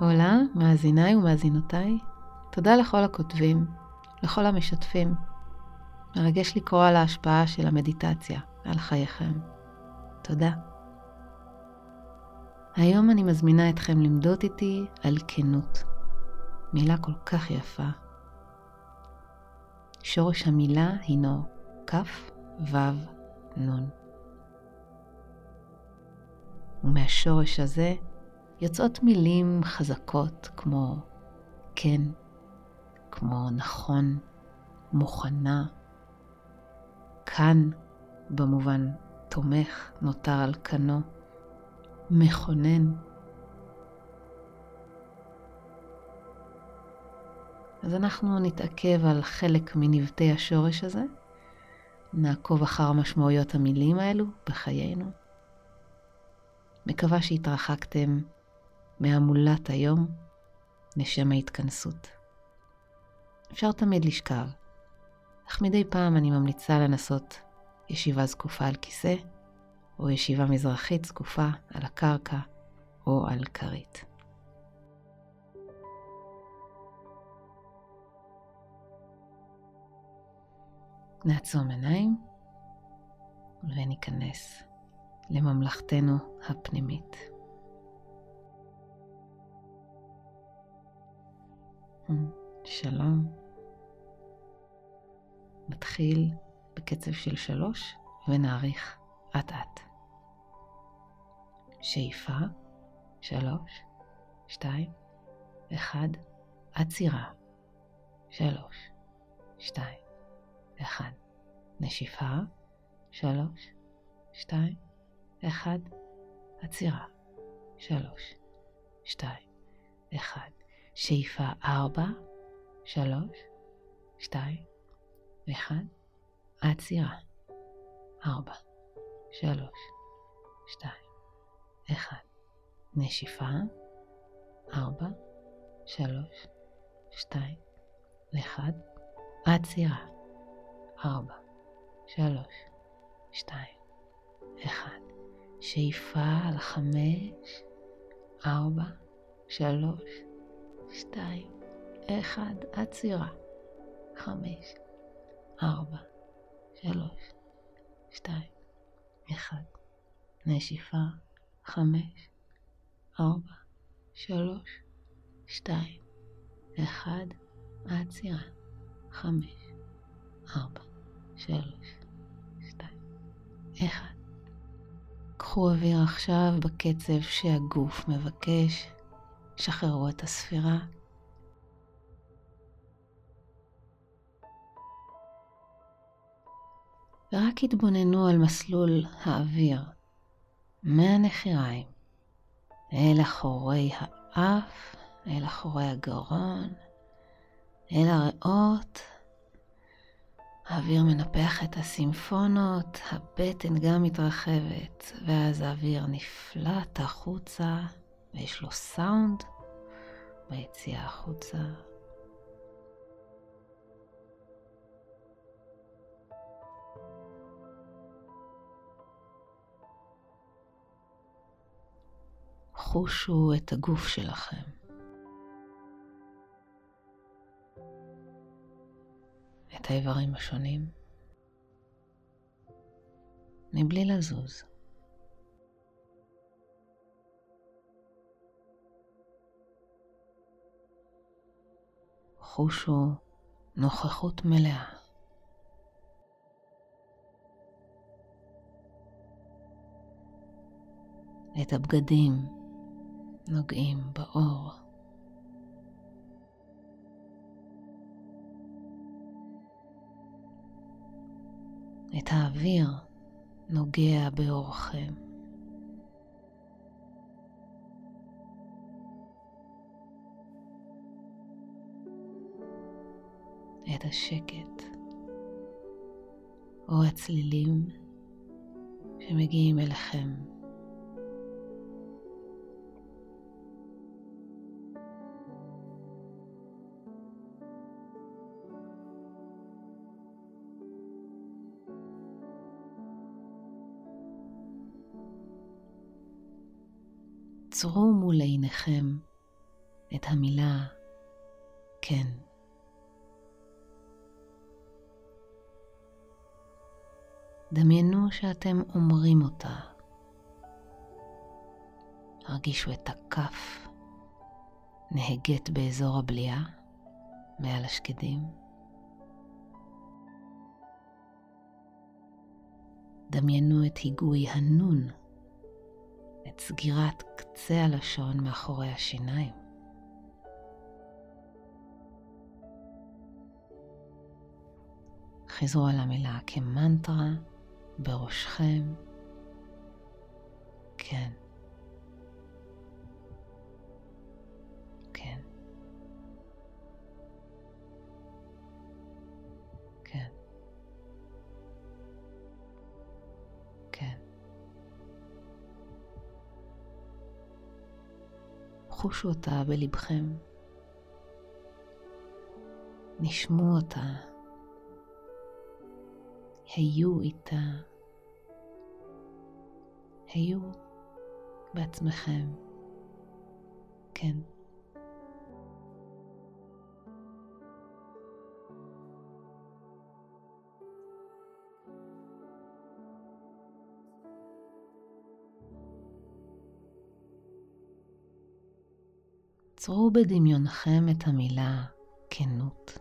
הולה, מאזיניי ומאזינותיי, תודה לכל הכותבים, לכל המשתפים. מרגש לקרוא על ההשפעה של המדיטציה על חייכם. תודה. היום אני מזמינה אתכם למדוד איתי על כנות. מילה כל כך יפה. שורש המילה הינו כ' ו' נ'. ומהשורש הזה יוצאות מילים חזקות כמו כן, כמו נכון, מוכנה, כאן במובן תומך, נותר על כנו, מכונן. אז אנחנו נתעכב על חלק מנבטי השורש הזה, נעקוב אחר משמעויות המילים האלו בחיינו. מקווה שהתרחקתם מהמולת היום לשם ההתכנסות. אפשר תמיד לשכב, אך מדי פעם אני ממליצה לנסות ישיבה זקופה על כיסא, או ישיבה מזרחית זקופה על הקרקע או על כרית. נעצום עיניים וניכנס לממלכתנו הפנימית. שלום. נתחיל בקצב של שלוש ונאריך אט אט. שאיפה, שלוש, שתיים, אחד, עצירה, שלוש, שתיים, אחד. נשיפה, שלוש, שתיים, אחד, עצירה, שלוש, שתיים, אחד. שאיפה ארבע, שלוש, שתיים, אחד, עצירה, ארבע, שלוש, שתיים, אחד, נשיפה, ארבע, שלוש, שתיים, אחד, עצירה, ארבע, שלוש, שתיים, אחד, שאיפה על חמש, ארבע, שלוש, שתיים, אחד, עצירה, חמש, ארבע, שלוש, שתיים, אחד, נשיפה, חמש, ארבע, שלוש, שתיים, אחד, עצירה, חמש, ארבע, שלוש, שתיים, אחד. קחו אוויר עכשיו בקצב שהגוף מבקש. שחררו את הספירה. ורק התבוננו על מסלול האוויר מהנחיריים אל אחורי האף, אל אחורי הגרון, אל הריאות. האוויר מנפח את הסימפונות, הבטן גם מתרחבת, ואז האוויר נפלט החוצה. ויש לו סאונד ביציאה החוצה. חושו את הגוף שלכם. את האיברים השונים, מבלי לזוז. חושו נוכחות מלאה. את הבגדים נוגעים באור. את האוויר נוגע באורכם. את השקט או הצלילים שמגיעים אליכם. צרו מול עיניכם את המילה כן. דמיינו שאתם אומרים אותה. הרגישו את הכף נהגת באזור הבליעה מעל השקדים. דמיינו את היגוי הנון, את סגירת קצה הלשון מאחורי השיניים. חזרו על המילה כמנטרה בראשכם. כן. כן. כן. כן. חושו אותה בלבכם. נשמו אותה. היו איתה. היו בעצמכם. כן. צרו בדמיונכם את המילה כנות.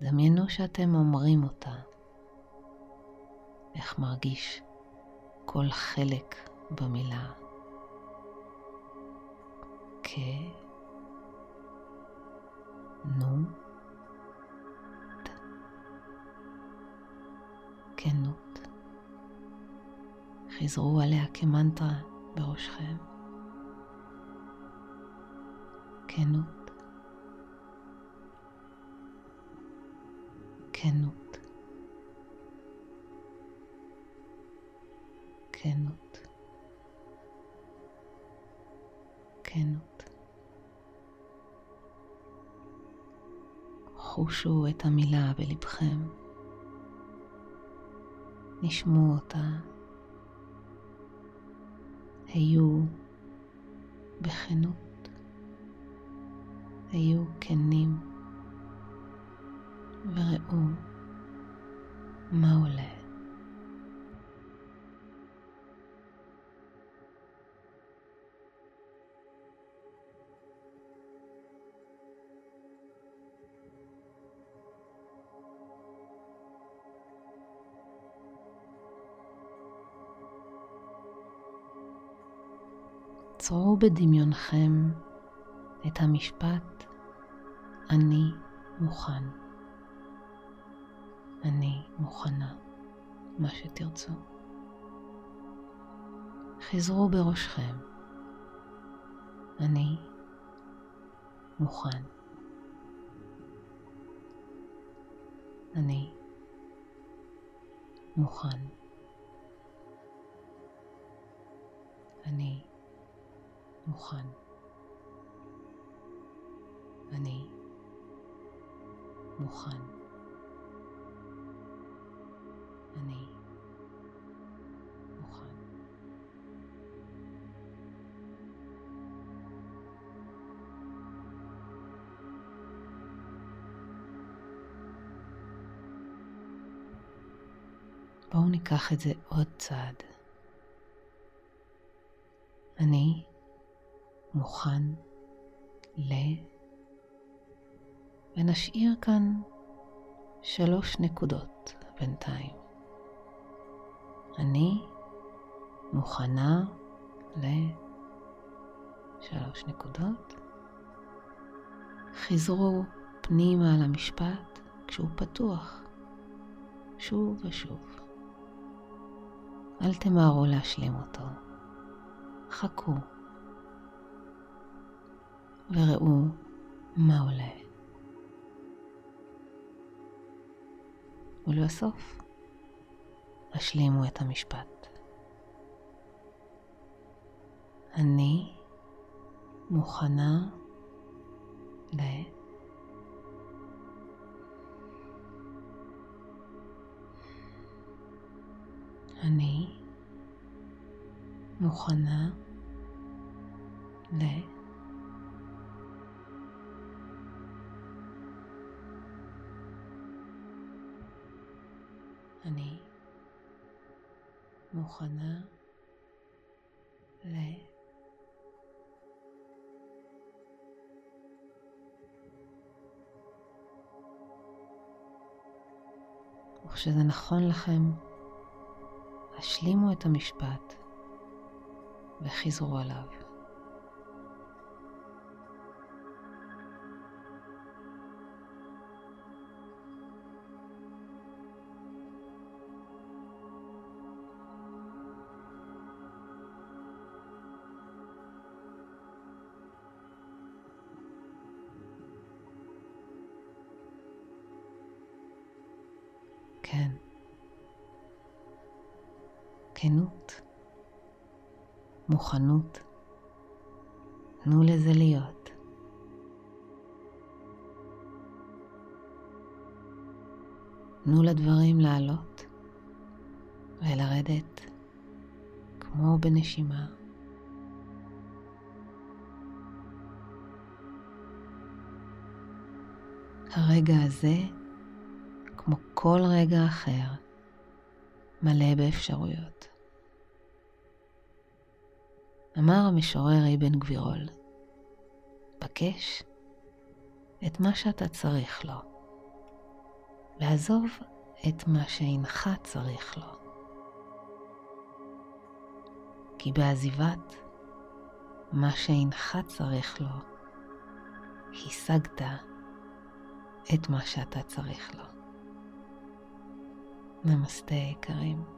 דמיינו שאתם אומרים אותה. איך מרגיש כל חלק במילה. כ... נו. כנות. חזרו עליה כמנטרה בראשכם. כנות. כנות. כנות. כנות. חושו את המילה בלבכם. נשמו אותה. היו בכנות. היו כנים. וראו מה עולה. צרו בדמיונכם את המשפט אני מוכן. אני מוכנה, מה שתרצו. חזרו בראשכם, אני מוכן. אני מוכן. מוכן. אני מוכן. אני מוכן. בואו ניקח את זה עוד צעד. אני מוכן ל... ונשאיר כאן שלוש נקודות בינתיים. אני מוכנה לשלוש נקודות. חזרו פנימה על המשפט כשהוא פתוח, שוב ושוב. אל תמהרו להשלים אותו. חכו וראו מה עולה. ולבסוף, השלימו את המשפט. אני מוכנה ל... אני מוכנה ל... אני מוכנה ל... וכשזה נכון לכם, השלימו את המשפט וחזרו עליו. כן. כנות, מוכנות, תנו לזה להיות. תנו לדברים לעלות ולרדת כמו בנשימה. הרגע הזה כמו כל רגע אחר, מלא באפשרויות. אמר המשורר אבן גבירול, בקש את מה שאתה צריך לו, ועזוב את מה שאינך צריך לו. כי בעזיבת מה שאינך צריך לו, השגת את מה שאתה צריך לו. נמסטה יקרים.